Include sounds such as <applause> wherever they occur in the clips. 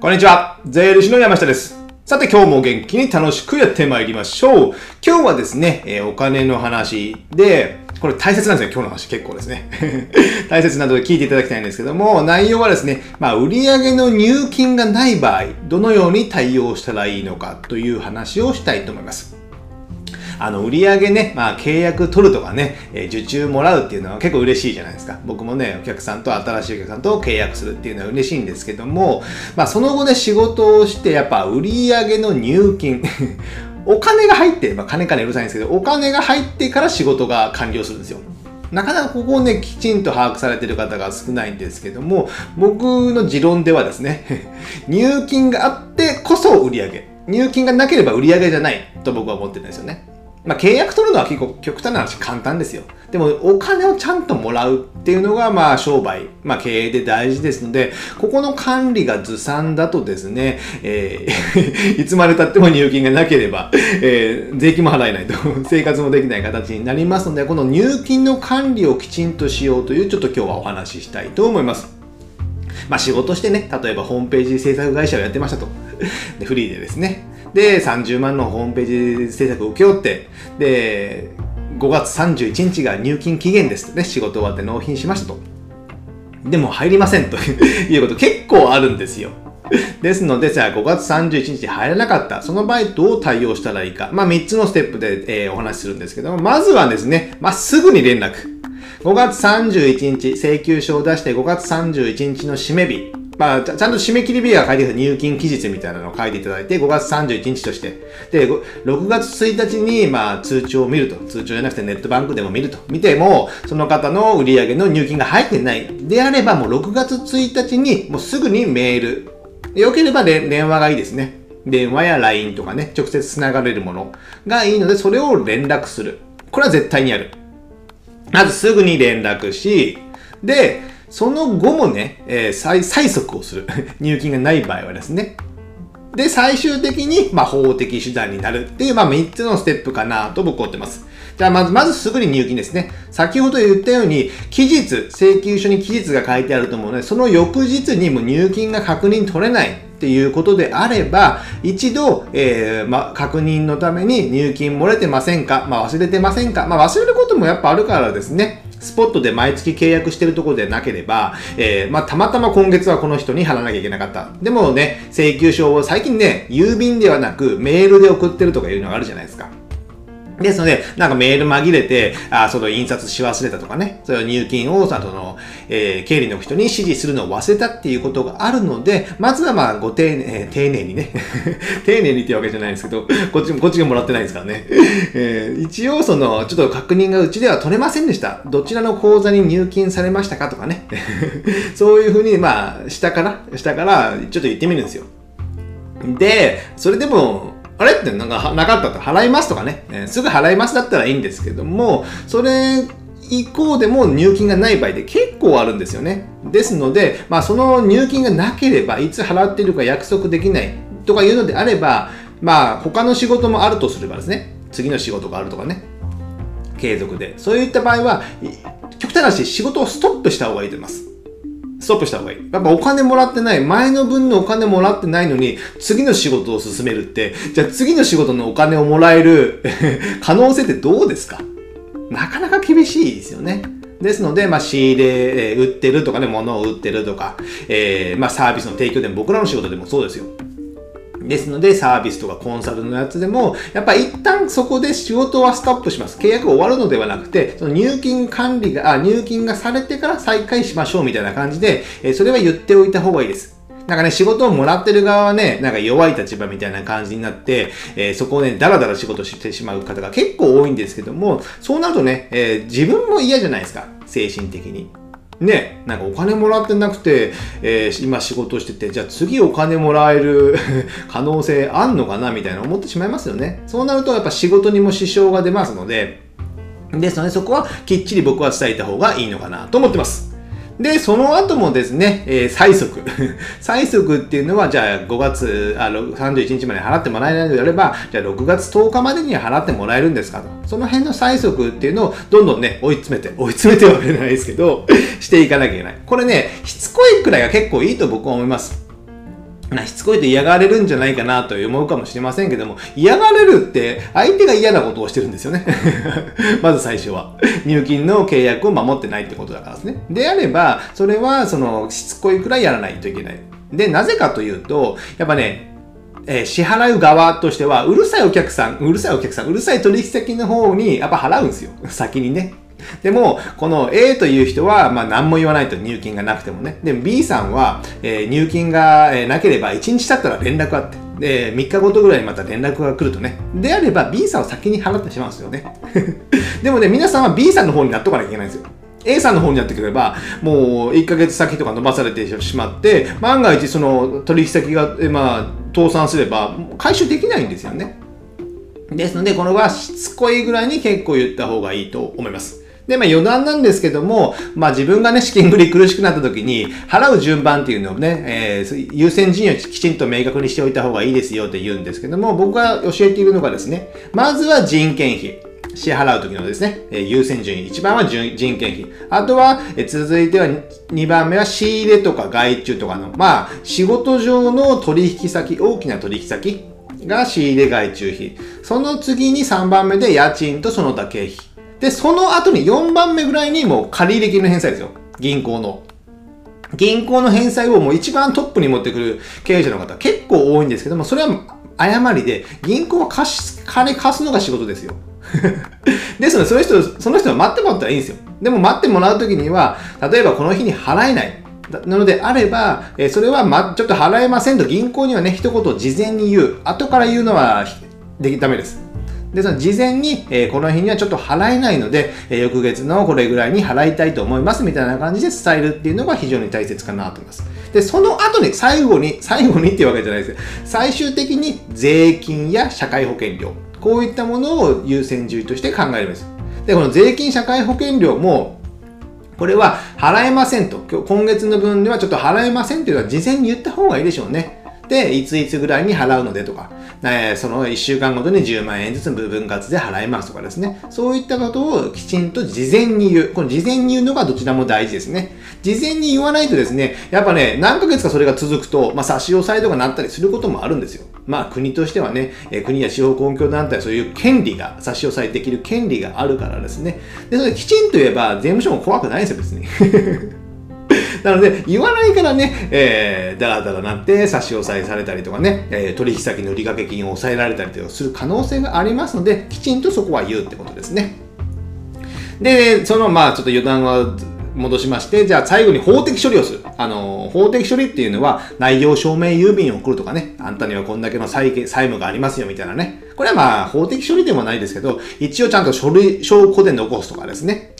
こんにちは。税理士の山下です。さて今日も元気に楽しくやってまいりましょう。今日はですね、えー、お金の話で、これ大切なんですよ、今日の話結構ですね。<laughs> 大切なので聞いていただきたいんですけども、内容はですね、まあ、売上の入金がない場合、どのように対応したらいいのかという話をしたいと思います。あの、売り上げね、まあ、契約取るとかね、え、受注もらうっていうのは結構嬉しいじゃないですか。僕もね、お客さんと新しいお客さんと契約するっていうのは嬉しいんですけども、まあ、その後で仕事をして、やっぱ売り上げの入金 <laughs> お金が入って、まあ、金金うるさいんですけど、お金が入ってから仕事が完了するんですよ。なかなかここをね、きちんと把握されてる方が少ないんですけども、僕の持論ではですね、<laughs> 入金があってこそ売り上げ。入金がなければ売り上げじゃないと僕は思ってるんですよね。まあ、契約取るのは結構極端な話簡単ですよ。でもお金をちゃんともらうっていうのがまあ商売、まあ経営で大事ですので、ここの管理がずさんだとですね、えー <laughs> いつまで経っても入金がなければ、えー、税金も払えないと、生活もできない形になりますので、この入金の管理をきちんとしようというちょっと今日はお話ししたいと思います。まあ仕事してね、例えばホームページ制作会社をやってましたと。でフリーでですね。で、30万のホームページ制作を請け負って、で、5月31日が入金期限ですとね、仕事終わって納品しましたと。でも入りませんということ結構あるんですよ。ですので、じゃあ5月31日入らなかった。その場合どう対応したらいいか。まあ3つのステップで、えー、お話しするんですけども、まずはですね、まあすぐに連絡。5月31日、請求書を出して5月31日の締め日。まあ、ちゃんと締め切り日が書いてる入金期日みたいなのを書いていただいて、5月31日として、で、6月1日に、まあ、通帳を見ると。通帳じゃなくてネットバンクでも見ると。見ても、その方の売上の入金が入ってない。であれば、もう6月1日に、もうすぐにメール。よければ電話がいいですね。電話や LINE とかね、直接繋がれるものがいいので、それを連絡する。これは絶対にやる。まずすぐに連絡し、で、その後もね、えー、催促をする。<laughs> 入金がない場合はですね。で、最終的に、まあ、法的手段になるっていう、まあ、3つのステップかなと僕思ってます。じゃあ、まず、まずすぐに入金ですね。先ほど言ったように、期日、請求書に期日が書いてあると思うので、その翌日にも入金が確認取れないっていうことであれば、一度、えー、ま、確認のために入金漏れてませんか？まあ、忘れてませんか？まあ、忘れることもやっぱあるからですね。スポットで毎月契約してるところでなければ、えー、まあ、たまたま今月はこの人に払わなきゃいけなかった。でもね、請求書を最近ね、郵便ではなくメールで送ってるとかいうのがあるじゃないですか。ですので、なんかメール紛れて、あその印刷し忘れたとかね、それ入金を、その、えー、経理の人に指示するのを忘れたっていうことがあるので、まずはまあ、ご丁寧、えー、丁寧にね、<laughs> 丁寧にっていうわけじゃないんですけど、こっちも、こっちがもらってないですからね。えー、一応、その、ちょっと確認がうちでは取れませんでした。どちらの口座に入金されましたかとかね。<laughs> そういうふうに、まあ、下から、下から、ちょっと言ってみるんですよ。で、それでも、あれってなんかなかったと払いますとかね、えー、すぐ払いますだったらいいんですけども、それ以降でも入金がない場合で結構あるんですよね。ですので、まあその入金がなければ、いつ払っているか約束できないとかいうのであれば、まあ他の仕事もあるとすればですね、次の仕事があるとかね、継続で。そういった場合は、極端な話、仕事をストップした方がいいと思います。ストップした方がいい。やっぱお金もらってない、前の分のお金もらってないのに、次の仕事を進めるって、じゃあ次の仕事のお金をもらえる <laughs> 可能性ってどうですか？なかなか厳しいですよね。ですので、まあ、仕入れ、え、売ってるとかね、物を売ってるとか、えー、まあ、サービスの提供でも僕らの仕事でもそうですよ。ですので、サービスとかコンサルのやつでも、やっぱ一旦そこで仕事はストップします。契約終わるのではなくて、その入金管理が、あ、入金がされてから再開しましょうみたいな感じで、えそれは言っておいた方がいいです。なんかね、仕事をもらってる側はね、なんか弱い立場みたいな感じになって、えー、そこをね、ダラダラ仕事してしまう方が結構多いんですけども、そうなるとね、えー、自分も嫌じゃないですか。精神的に。ね、なんかお金もらってなくて、えー、今仕事してて、じゃあ次お金もらえる <laughs> 可能性あんのかなみたいな思ってしまいますよね。そうなるとやっぱ仕事にも支障が出ますので、ですのでそこはきっちり僕は伝えた方がいいのかなと思ってます。で、その後もですね、えー、催促。<laughs> 催促っていうのは、じゃあ5月あ31日まで払ってもらえないのであれば、じゃあ6月10日までに払ってもらえるんですかと。その辺の催促っていうのをどんどんね、追い詰めて、追い詰めては言えないですけど、<laughs> していかなきゃいけない。これね、しつこいくらいが結構いいと僕は思います。まあ、しつこいと嫌がられるんじゃないかなと思うかもしれませんけども、嫌がれるって相手が嫌なことをしてるんですよね。<laughs> まず最初は。入金の契約を守ってないってことだからですね。であれば、それはそのしつこいくらいやらないといけない。で、なぜかというと、やっぱね、えー、支払う側としては、うるさいお客さん、うるさいお客さん、うるさい取引先の方にやっぱ払うんですよ。先にね。<laughs> でも、この A という人は、まあ何も言わないと入金がなくてもね。でも B さんは、えー、入金がなければ1日経ったら連絡あって。で、3日ごとぐらいにまた連絡が来るとね。であれば B さんを先に払ってしまうんですよね。<laughs> でもね、皆さんは B さんの方になっとかなきゃいけないんですよ。A さんの方にやってくれば、もう1ヶ月先とか伸ばされてしまって、万が一その取引先が、まあ、倒産すれば、回収できないんですよね。ですので、このはしつこいぐらいに結構言った方がいいと思います。で、まあ余談なんですけども、まあ自分がね、資金繰り苦しくなった時に、払う順番っていうのをね、えー、優先順位をきちんと明確にしておいた方がいいですよって言うんですけども、僕が教えているのがですね、まずは人件費。支払う時のですね、え優先順位。1番は人件費。あとは、え続いては2番目は仕入れとか外注とかの、まあ、仕事上の取引先、大きな取引先が仕入れ外注費。その次に3番目で家賃とその他経費。で、その後に4番目ぐらいにもう借入金の返済ですよ。銀行の。銀行の返済をもう一番トップに持ってくる経営者の方結構多いんですけども、それは誤りで、銀行は貸し、金貸すのが仕事ですよ。<laughs> ですので、その人、その人は待ってもらったらいいんですよ。でも待ってもらうときには、例えばこの日に払えない。なのであれば、えそれは、ま、ちょっと払えませんと銀行にはね、一言事前に言う。後から言うのはでダメです。で、その事前に、えー、この日にはちょっと払えないので、えー、翌月のこれぐらいに払いたいと思いますみたいな感じで伝えるっていうのが非常に大切かなと思います。で、その後に、最後に、<laughs> 最後にっていうわけじゃないです。最終的に税金や社会保険料、こういったものを優先順位として考えます。で、この税金社会保険料も、これは払えませんと。今月の分ではちょっと払えませんっていうのは事前に言った方がいいでしょうね。で、いついつぐらいに払うのでとか、えその1週間ごとに10万円ずつ部分割で払いますとかですね。そういったことをきちんと事前に言う。この事前に言うのがどちらも大事ですね。事前に言わないとですね、やっぱね、何ヶ月かそれが続くと、まあ、差し押さえとかなったりすることもあるんですよ。まあ、国としてはね、え国や司法公共団体そういう権利が、差し押さえできる権利があるからですね。で、それきちんと言えば、税務署も怖くないんですよ、別に。なので、言わないからね、えー、だらだらなって差し押さえされたりとかね、えー、取引先の売掛金を抑えられたりとかする可能性がありますので、きちんとそこは言うってことですね。で、その、まあ、ちょっと余談は戻しまして、じゃあ最後に法的処理をする。あの、法的処理っていうのは、内容証明郵便を送るとかね、あんたにはこんだけの債債務がありますよみたいなね。これはまあ、法的処理でもないですけど、一応ちゃんと書類、証拠で残すとかですね。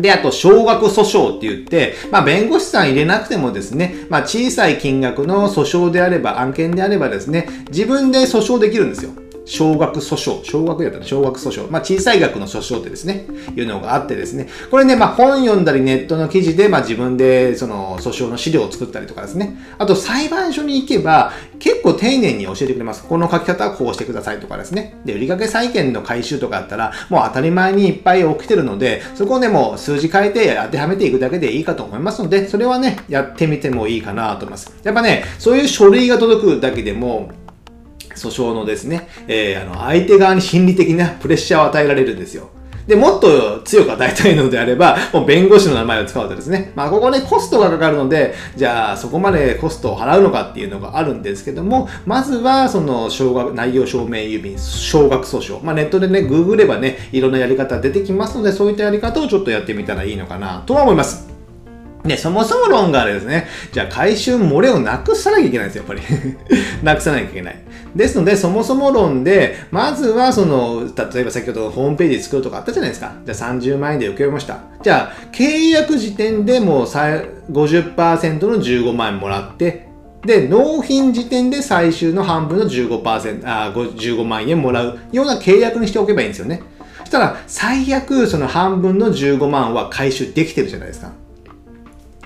で、あと、少額訴訟って言って、まあ、弁護士さん入れなくてもですね、まあ、小さい金額の訴訟であれば、案件であればですね、自分で訴訟できるんですよ。少額訴訟、少額やったら少額訴訟、まあ小さい額の訴訟ってですね、いうのがあってですね、これね、まあ本読んだりネットの記事で、まあ自分でその訴訟の資料を作ったりとかですね、あと裁判所に行けば結構丁寧に教えてくれます。この書き方はこうしてくださいとかですね。で、売掛債権の回収とかあったら、もう当たり前にいっぱい起きてるので、そこでもう数字変えて当てはめていくだけでいいかと思いますので、それはね、やってみてもいいかなと思います。やっぱね、そういう書類が届くだけでも、訴訟のですね、えー、あの、相手側に心理的なプレッシャーを与えられるんですよ。で、もっと強く与えたいのであれば、もう弁護士の名前を使うとですね、まあここね、コストがかかるので、じゃあそこまでコストを払うのかっていうのがあるんですけども、まずはその少額、内容証明郵便、少額訴訟。まあネットでね、ググればね、いろんなやり方出てきますので、そういったやり方をちょっとやってみたらいいのかなとは思います。で、そもそも論があれですね。じゃあ回収漏れをなくさなきゃいけないんですよ、やっぱり。<laughs> なくさなきゃいけない。ですので、そもそも論で、まずはその、例えば先ほどホームページ作るとかあったじゃないですか。じゃあ30万円で受けました。じゃあ、契約時点でもう50%の15万円もらって、で、納品時点で最終の半分の15%、あ15万円もらうような契約にしておけばいいんですよね。そしたら、最悪その半分の15万は回収できてるじゃないですか。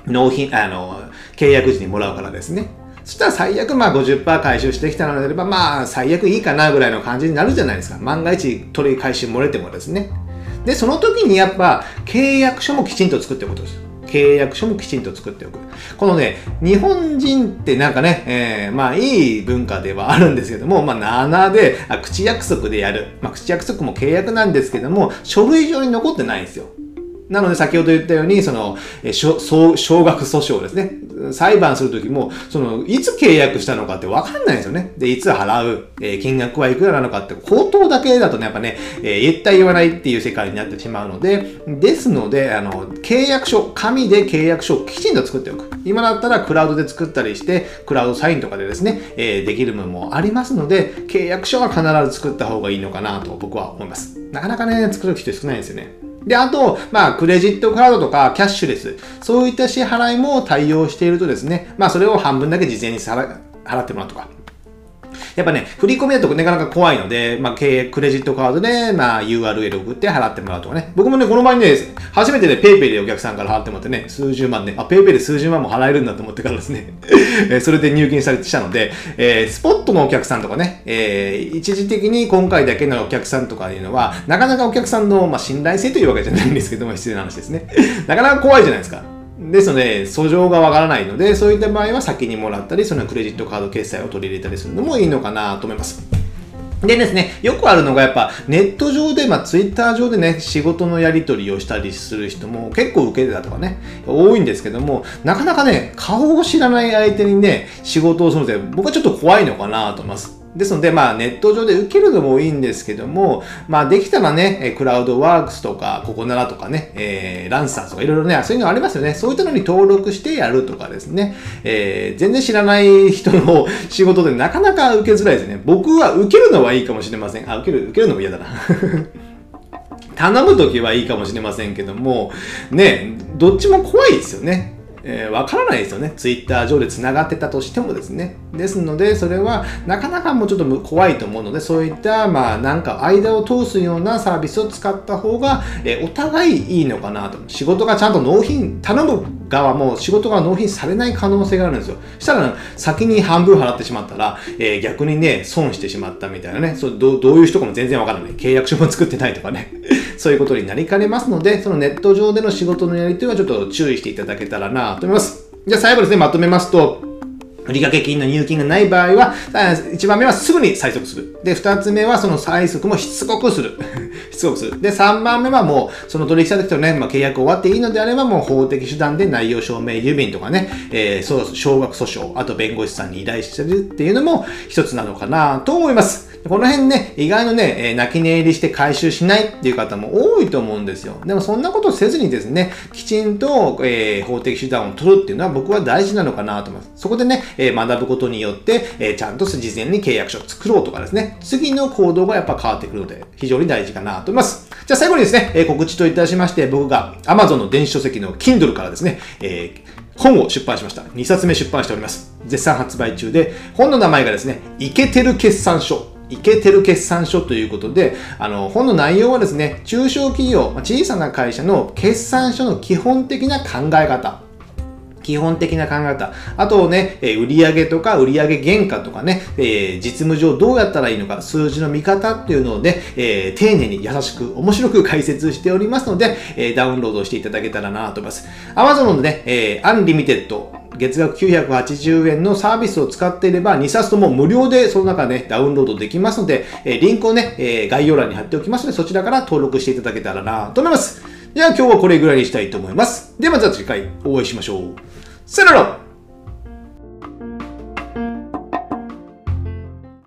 納品、あの、契約時にもらうからですね。そしたら最悪まあ50%回収してきたのであれば、まあ最悪いいかなぐらいの感じになるじゃないですか。万が一取り回収漏れてもですね。で、その時にやっぱ契約書もきちんと作っておくことです。契約書もきちんと作っておく。このね、日本人ってなんかね、えー、まあいい文化ではあるんですけども、まあ7で、あ口約束でやる。まあ口約束も契約なんですけども、書類上に残ってないんですよ。なので先ほど言ったように、その、え少少額訴訟ですね。裁判するときも、その、いつ契約したのかってわかんないですよね。で、いつ払う、えー、金額はいくらなのかって、口頭だけだとね、やっぱね、えー、言った言わないっていう世界になってしまうので、ですので、あの、契約書、紙で契約書をきちんと作っておく。今だったらクラウドで作ったりして、クラウドサインとかでですね、えー、できるものもありますので、契約書は必ず作った方がいいのかなと僕は思います。なかなかね、作る人少ないんですよね。で、あと、まあ、クレジットカードとかキャッシュレス、そういった支払いも対応しているとですね、まあ、それを半分だけ事前に払ってもらうとか、やっぱね、振り込みだとなかなか怖いので、まあ、クレジットカードで、まあ、URL 送って払ってもらうとかね。僕もね、この場にね、初めてね、PayPay でお客さんから払ってもらってね、数十万ね、あ、PayPay で数十万も払えるんだと思ってからですね、<laughs> それで入金したりしたので、えー、スポットのお客さんとかね、えー、一時的に今回だけのお客さんとかいうのは、なかなかお客さんの、まあ、信頼性というわけじゃないんですけども、失礼な話ですね。なかなか怖いじゃないですか。ですので、訴状がわからないので、そういった場合は先にもらったり、そのクレジットカード決済を取り入れたりするのもいいのかなと思います。でですね、よくあるのがやっぱネット上で、まあツイッター上でね、仕事のやり取りをしたりする人も結構受けてたとかね、多いんですけども、なかなかね、顔を知らない相手にね、仕事をするので、僕はちょっと怖いのかなと思います。ですので、まあ、ネット上で受けるのもいいんですけども、まあ、できたらね、クラウドワークスとか、ココナラとかね、えー、ランサーとかいろいろね、そういうのありますよね。そういったのに登録してやるとかですね、えー、全然知らない人の仕事でなかなか受けづらいですね。僕は受けるのはいいかもしれません。あ、受ける、受けるのも嫌だな。<laughs> 頼むときはいいかもしれませんけども、ね、どっちも怖いですよね。えー、わからないですよね。ツイッター上で繋がってたとしてもですね。ですので、それはなかなかもうちょっと怖いと思うので、そういった、まあ、なんか間を通すようなサービスを使った方が、えー、お互いいいのかなと。仕事がちゃんと納品、頼む側も仕事が納品されない可能性があるんですよ。したら、先に半分払ってしまったら、えー、逆にね、損してしまったみたいなね。そうどどういう人かも全然わからない。契約書も作ってないとかね。そういうことになりかねますので、そのネット上での仕事のやり取りはちょっと注意していただけたらなと思います。じゃあ最後ですね、まとめますと、売掛金の入金がない場合は、1番目はすぐに催促する。で、2つ目はその催促もしつこくする。<laughs> しつこくする。で、3番目はもう、その取引先とね、まあ、契約終わっていいのであれば、もう法的手段で内容証明郵便とかね、えー、そう、少額訴訟、あと弁護士さんに依頼してるっていうのも一つなのかなと思います。この辺ね、意外のね、え、泣き寝入りして回収しないっていう方も多いと思うんですよ。でもそんなことせずにですね、きちんと、えー、法的手段を取るっていうのは僕は大事なのかなと思います。そこでね、え、学ぶことによって、えちゃんと事前に契約書を作ろうとかですね、次の行動がやっぱ変わってくるので、非常に大事かなと思います。じゃあ最後にですね、え告知といたしまして、僕が Amazon の電子書籍の Kindle からですね、え本を出版しました。2冊目出版しております。絶賛発売中で、本の名前がですね、イケてる決算書いけてる決算書ということで、あの、本の内容はですね、中小企業、小さな会社の決算書の基本的な考え方。基本的な考え方。あとね、え売上とか売上原価とかね、え実務上どうやったらいいのか、数字の見方っていうのをね、え丁寧に優しく面白く解説しておりますので、えダウンロードしていただけたらなと思います。Amazon のね、え Unlimited、月額980円のサービスを使っていれば、2冊とも無料でその中ね、ダウンロードできますので、えリンクをね、え概要欄に貼っておきますので、そちらから登録していただけたらなと思います。では今日はこれぐらいにしたいと思います。ではまた次回お会いしましょう。さよなら